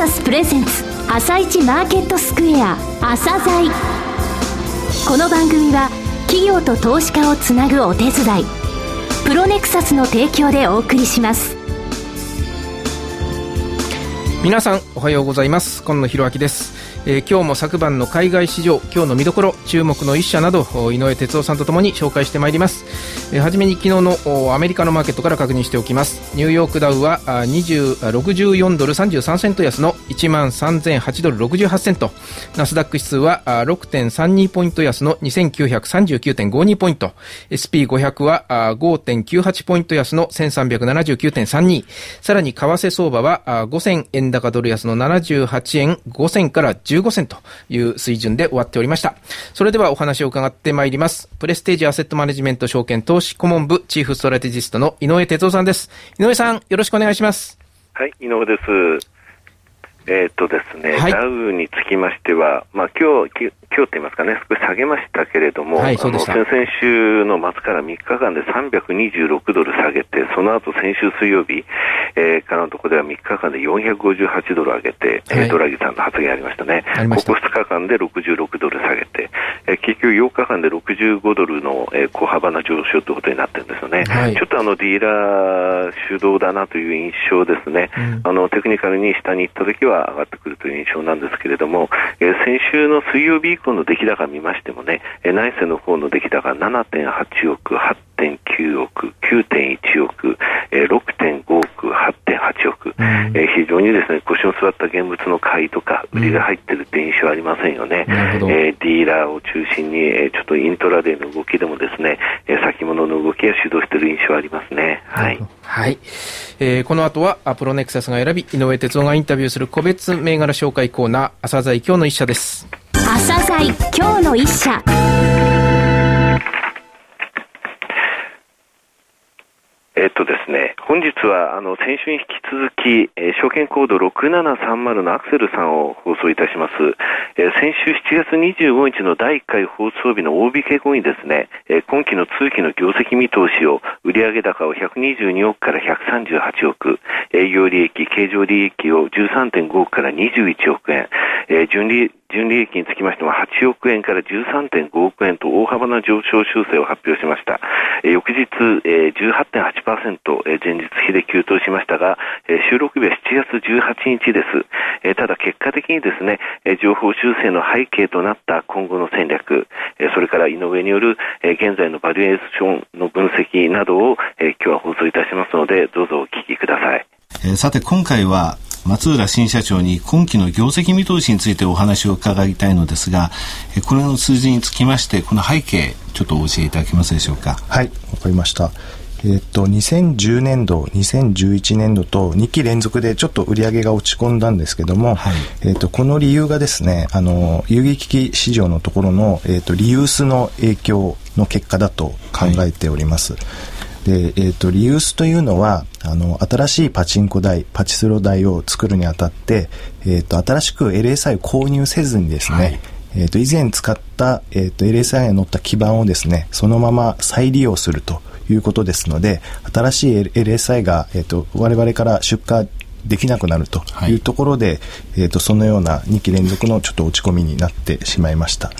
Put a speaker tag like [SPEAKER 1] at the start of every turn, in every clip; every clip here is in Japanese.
[SPEAKER 1] サスプレゼンツ朝一マーケットスクエア朝鮮。この番組は企業と投資家をつなぐお手伝いプロネクサスの提供でお送りします。
[SPEAKER 2] 皆さんおはようございます。今野博明です。えー、今日も昨晩の海外市場今日の見どころ注目の一社など井上哲夫さんとともに紹介してまいります、えー、はじめに昨日のアメリカのマーケットから確認しておきます。ニューヨークダウは64ドル33セント安の1万3008ドル68セント。ナスダック指数は6.32ポイント安の2939.52ポイント。SP500 は5.98ポイント安の1379.32さらに為替相場は5000円高ドル安の78円5銭から15銭という水準で終わっておりました。それではお話を伺ってまいります。プレステージアセットマネジメント証券投資顧問部チーフストラテジストの井上哲夫さんです。井上さん、よろしくお願いします。
[SPEAKER 3] はい、井上です。えっ、とですね、はい、ダウにつきましては、まあ今日、今日と言いますかね、少し下げましたけれども、はい、あの先々週の末から3日間で326ドル下げて、その後先週水曜日、えー、からのところでは3日間で458ドル上げて、はい、ドラギさんの発言ありましたね。ここ2日間で66ドル下げて、えー、結局8日間で65ドルの、えー、小幅な上昇ということになってるんですよね。はい、ちょっとあのディーラー主導だなという印象ですね。うん、あのテクニカルに下に行った時は上がってくるという印象なんですけれども、えー、先週の水曜日以降の出来高見ましてもね、えー、内政の方の出来高7.8億、8.9億、9.1億、えー、6.5億、8.8億、うん、えー、非常にですね腰の座った現物の買いとか売りが入ってるって印象ありませんよね、うん、えー、ディーラーを中心に、えー、ちょっとイントラデーの動きでもですね、えー、先物の動きが主導している印象ありますね。はい。
[SPEAKER 2] はい。えー、この後はアプロネクサスが選び、井上哲夫がインタビューする個別銘柄紹介コーナー、朝鮮今日の一社です。
[SPEAKER 1] 朝鮮今日の一社。
[SPEAKER 3] えっとですね、本日はあの先週に引き続き、えー、証券コード6730のアクセルさんを放送いたします。えー、先週7月25日の第1回放送日の大引け後にですね、えー、今期の通期の業績見通しを売上高を122億から138億、営業利益、経常利益を13.5億から21億円、えー、純利純利益につきましても8億円から13.5億円と大幅な上昇修正を発表しました。えー、翌日、えー、18.8%、えー、前日比で急騰しましたが、えー、収録日は7月18日です。えー、ただ結果的にですね、えー、情報修正の背景となった今後の戦略、えー、それから井上による、えー、現在のバリエーションの分析などを、えー、今日は放送いたしますので、どうぞお聞きください。
[SPEAKER 4] えー、さて今回は松浦新社長に今期の業績見通しについてお話を伺いたいのですが、これの数字につきまして、この背景、ちょっとお教えいただけますでしょうか？
[SPEAKER 5] はい、わかりました。えっと、2010年度、2011年度と2期連続でちょっと売り上げが落ち込んだんですけども、はい、えっと、この理由がですね、あの、遊撃機市場のところの、えっと、リユースの影響の結果だと考えております。はいで、えっ、ー、と、リユースというのは、あの、新しいパチンコ台、パチスロ台を作るにあたって、えっ、ー、と、新しく LSI を購入せずにですね、はい、えっ、と、以前使った、えっ、と、LSI が乗った基板をですね、そのまま再利用するということですので、新しい LSI が、えっ、と、我々から出荷できなくなるというところで、はい、えっ、と、そのような2期連続のちょっと落ち込みになってしまいました。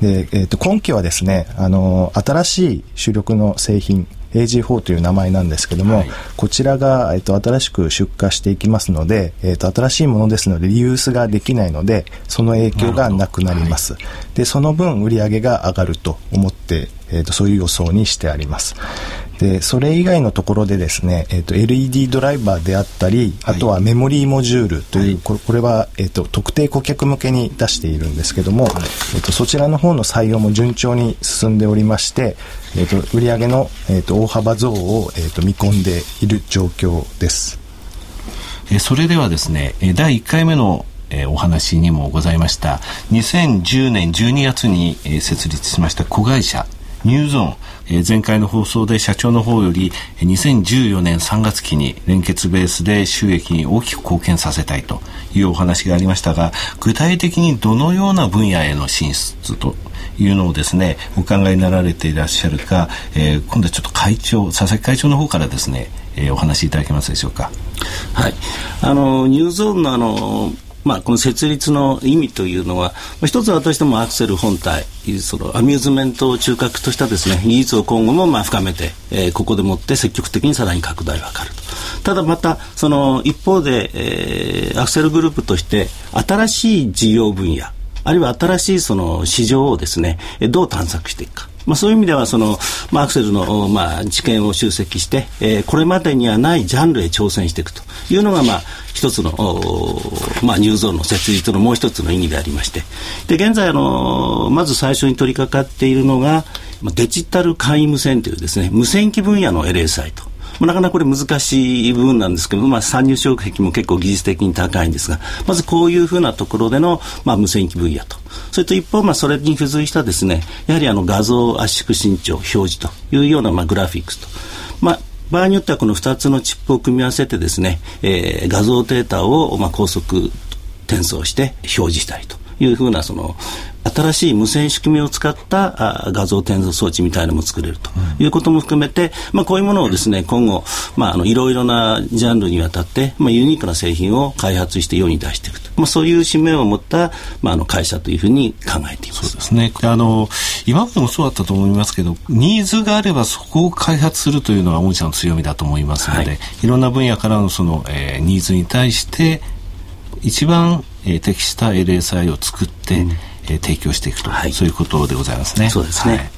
[SPEAKER 5] で、えっ、と、今期はですね、あの、新しい主力の製品、AG4 という名前なんですけども、はい、こちらが、えっと、新しく出荷していきますので、えっと、新しいものですのでリユースができないのでその影響がなくなります、はい、でその分売上が上がると思って、えっと、そういう予想にしてありますでそれ以外のところでですね、えーと、LED ドライバーであったり、はい、あとはメモリーモジュールという、はい、これは、えーと、特定顧客向けに出しているんですけども、はい、えーと、そちらの方の採用も順調に進んでおりまして、えー、と売上の、えー、と大幅増を、えー、と見込んでいる状況です。
[SPEAKER 4] えそれではですね第1回目のえー、お話にもございました2010年12月に、えー、設立しました子会社ニューゾーン、えー、前回の放送で社長の方より2014年3月期に連結ベースで収益に大きく貢献させたいというお話がありましたが具体的にどのような分野への進出というのをですねお考えになられていらっしゃるか、えー、今度はちょっと会長佐々木会長の方からですね、えー、お話しいただけますでしょうか。
[SPEAKER 6] はい、あのニューゾーンのあのまあ、この設立の意味というのは、まあ、一つは私どもアクセル本体、そのアミューズメントを中核としたですね、技術を今後もまあ深めて、えー、ここでもって積極的にさらに拡大を図ると。ただまた、その一方で、えー、アクセルグループとして新しい事業分野、あるいは新しいその市場をですね、どう探索していくか。まあ、そういう意味ではその、まあ、アクセルの、まあ、知見を集積して、えー、これまでにはないジャンルへ挑戦していくというのが、まあ、一つの、まあ、ニューゾーンの設立のもう一つの意義でありまして、で、現在、あの、まず最初に取り掛かっているのが、デジタル簡易無線というですね、無線機分野の LSI と。なかなかこれ難しい部分なんですけど、まあ、参入障壁も結構技術的に高いんですが、まずこういうふうなところでの、まあ、無線機分野と。それと一方、まあ、それに付随したですね、やはりあの画像圧縮伸長表示というような、まあ、グラフィックスと。まあ場合によってはこの2つのチップを組み合わせてですね、えー、画像データを、まあ、高速転送して表示したりというふうなその新しい無線仕組みを使ったあ画像転送装置みたいなのも作れると。いうことも含めて、まあ、こういうものをですね今後、まあ、あのいろいろなジャンルにわたって、まあ、ユニークな製品を開発して世に出していくと、まあ、そういう使命を持った、まあ、あの会社というふうに考えています。
[SPEAKER 4] そうですね。あの今までもそうだったと思いますけどニーズがあればそこを開発するというのが御社の強みだと思いますので、はい、いろんな分野からのその、えー、ニーズに対して一番、えー、適した LSI を作って、うんえー、提供していくと、はい、そういうことでございますね。
[SPEAKER 6] そうですね。はい、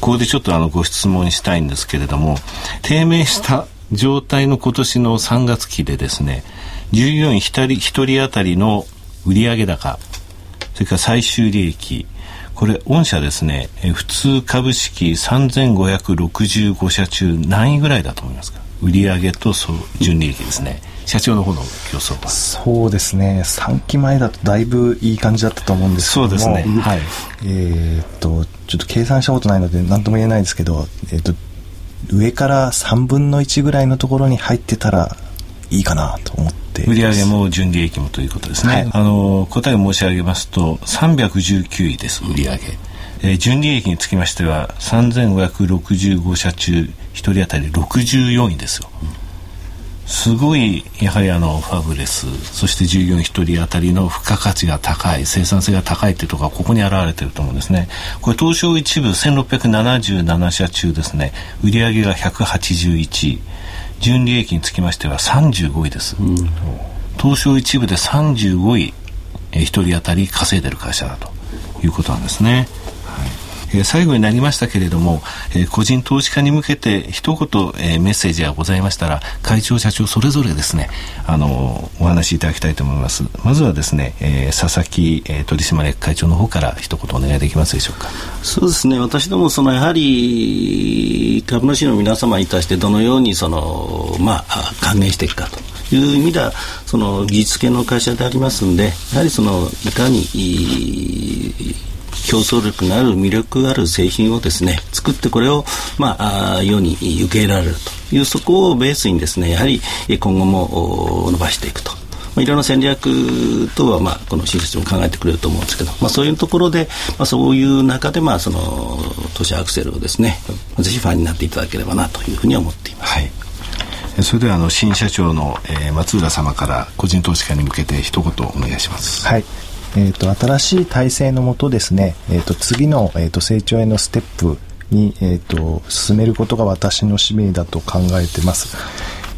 [SPEAKER 4] ここでちょっとあのご質問したいんですけれども、低迷した状態の今年の3月期でですね、従業員1人 ,1 人当たりの売上高、それから最終利益、これ、御社ですね、え普通株式3565社中何位ぐらいだと思いますか？売上と純利益ですね。社長の方の予想は？
[SPEAKER 5] そうですね。3期前だとだいぶいい感じだったと思うんですけども。
[SPEAKER 4] そうですね。はい。
[SPEAKER 5] えー、っとちょっと計算したことないので何とも言えないですけど、えー、っと上から3分の1ぐらいのところに入ってたらいいかなと思って。
[SPEAKER 4] 売上も純利益もということですね、はい、あの答えを申し上げますと319位です売上、えー、純利益につきましては3565社中1人当たり64位ですよ、すごいやはりあのファブレスそして従業員1人当たりの付加価値が高い生産性が高いっていうところがここに表れてると思うんですね。これ東証一部1677社中ですね。売上が181位。純利益につきましては35位です、うん、東証一部で35位1人当たり稼いでる会社だということなんですね。え、最後になりましたけれども、えー、個人投資家に向けて一言、えー、メッセージがございましたら会長社長それぞれですねあのお話しいただきたいと思います。まずはですね、えー、佐々木、えー、取締役会長の方から一言お願いできますでしょうか。
[SPEAKER 6] そうですね。私どもそのやはり株主の皆様に対してどのようにそのまあ還元していくかと。いう意味ではその技術系の会社でありますんでやはりそのいかにいい競争力のある魅力ある製品をですね作ってこれを、まあ、世に受け入れられるというそこをベースにですねやはり今後も伸ばしていくと。まあ、いろんな戦略とは、まあ、この新設も考えてくれると思うんですけど、まあ、そういうところで、まあ、そういう中で、まあ、その都市アクセルをですねぜひファンになっていただければなというふうに思っています。
[SPEAKER 4] はいそれではあの新社長の、えー、松浦様から個人投資家に向けて一言お願いします。
[SPEAKER 5] はい。えーと、新しい体制のもとですね、えーと、次の、えーと、成長へのステップに、えー、と進めることが私の使命だと考えてます、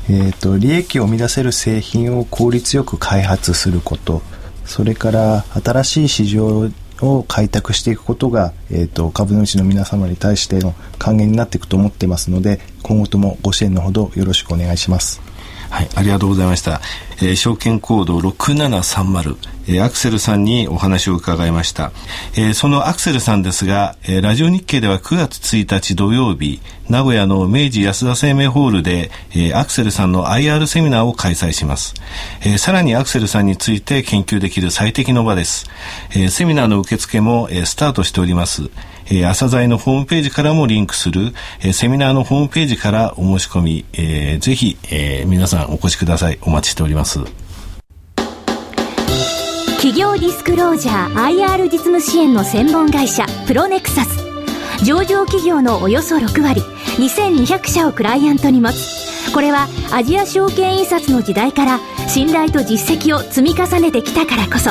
[SPEAKER 5] えー、と利益を生み出せる製品を効率よく開発することそれから新しい市場を開拓していくことが、えー、と株主の皆様に対しての還元になっていくと思ってますので今後ともご支援のほどよろしくお願いします。
[SPEAKER 4] はい、ありがとうございました。えー、証券コード6730、えー、アクセルさんにお話を伺いました。えー、そのアクセルさんですが、えー、ラジオ日経では9月1日土曜日、名古屋の明治安田生命ホールで、えー、アクセルさんの IR セミナーを開催します。えー、さらにアクセルさんについて研究できる最適の場です。えー、セミナーの受付も、えー、スタートしております。えー、朝鮮のホームページからもリンクする、えー、セミナーのホームページからお申し込み、えー、ぜひ、えー、皆さんお越しください。お待ちしております。
[SPEAKER 1] 企企業ディスクロージャー IR 実務支援の専門会社プロネクサス上場企業のおよそ6割2200社をクライアントに持つこれはアジア証券印刷の時代から信頼と実績を積み重ねてきたからこそ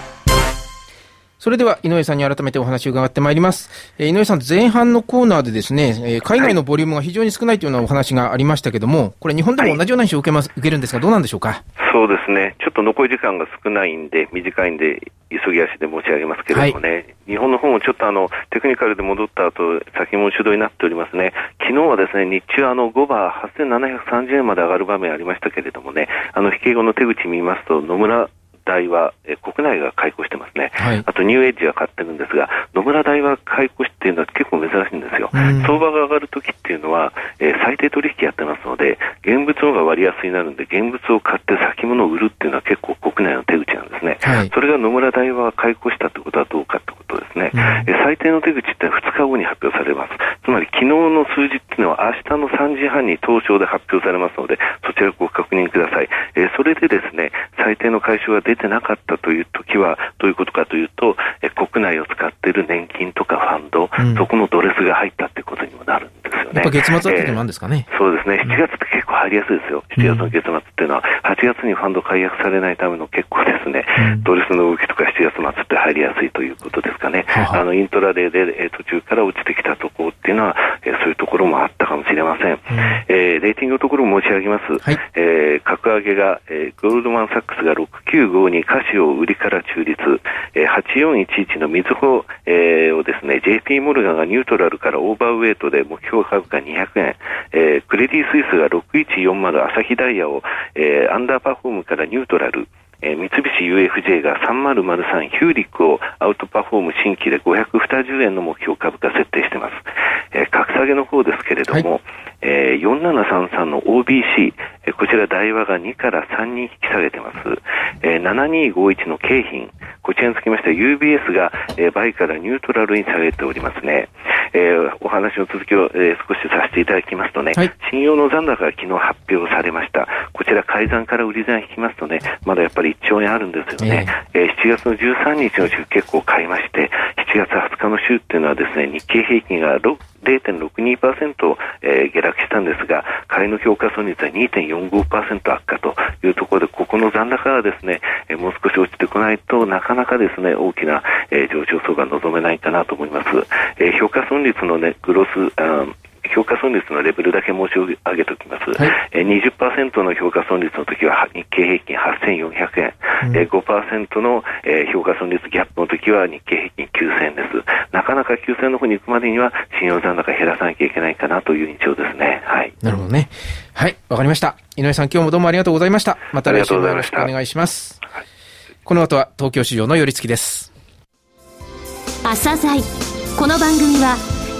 [SPEAKER 2] それでは井上さんに改めてお話を伺ってまいります。えー、井上さん、前半のコーナーでですね、えー、海外のボリュームが非常に少ないというようなお話がありましたけども、これ日本でも同じような印象を受けます、受けるんですが、どうなんでしょうか？
[SPEAKER 3] そうですね。ちょっと残り時間が少ないんで、短いんで、急ぎ足で申し上げますけれどもね、はい、日本の方もちょっとあの、テクニカルで戻った後、先物主導になっておりますね。昨日はですね、日中あの、5番8730円まで上がる場面ありましたけれどもね、あの、引け後の手口見ますと、野村大は、え国内が開口してますね、はい、あとニューエッジは買ってるんですが、野村大は開口っていうのは結構珍しいんですよ、相場が上がるときっていうのは、えー、最低取引やってますので、現物の方が割安になるんで、現物を買って先物を売るっていうのは結構国内の手口なんですね、はい、それが野村大は開口したってことはどうかってことですね、うん、え最低の手口って2日後に発表されます、つまり昨日の数字っていうのは、明日の3時半に東証で発表されますので、そちらをご確認ください。えー、それでですね、最低の回収が出てなかったという時は、どういうことかというと、え国内を使っている年金とかファンド、うん、そこのドレスが入ったってことにもなるんですよね。
[SPEAKER 2] 月末ってんですかね、
[SPEAKER 3] えー、そうですね、7月って結構入りやすいですよ、7月の月末っていうのは、8月にファンド解約されないための結構ですね、うん、ドレスの動きとか7月末って入りやすいということですかね、はあのイントラデーで、えー、途中から落ちてきたところっていうのは、えー、そういうところもあったかもしれません。うん、えー、レーティングのところ申し上げます。はい、えー、格上げが、えー、ゴールドマンサックスが695に歌詞を売りから中立、えー、8411のみずほ、えー、をですね、JP モルガンがニュートラルからオーバーウェイトで目標株価200円、えー、クレディ・スイスが6140朝日ダイヤを、えー、アンダーパフォームからニュートラル、えー、三菱 UFJ が3003ヒューリックをアウトパフォーム新規で520円の目標株価設定しています。えー、格下げの方ですけれども、はい、えー、4733の OBC、えー、こちら台話が2から3に引き下げてます。えー、7251の景品、こちらにつきましては UBS が、えー、倍からニュートラルに下げておりますね。えー、お話の続きを、えー、少しさせていただきますとね、はい、信用の残高が昨日発表されました。こちら改ざんから売り算引きますとね、まだやっぱり1兆円あるんですよね。えー、えー、7月の13日の週結構買いまして、7月20日の週っていうのはですね、日経平均が0.62%、えー、下落したんですが、仮の評価損率は2.45%悪化というところで、ここの残高がですね、もう少し落ちてこないとなかなかですね、大きな、上昇層が望めないかなと思います。評価損率のね、グロス、あ評価損率のレベルだけ申し上げておきます。はい、えー、20%の評価損率の時は日経平均8400円、うん、えー、5%の、えー、評価損率ギャップの時は日経平均9000円です。なかなか9000円の方に行くまでには信用残高減らさなきゃいけないかなという印象ですね。はい。
[SPEAKER 2] なるほどね。はい、わかりました。井上さん、今日もどうもありがとうございました。また来週もよろしくお願いします。はい、この後は東京市場の寄り付きです。
[SPEAKER 1] 朝鮮この番組は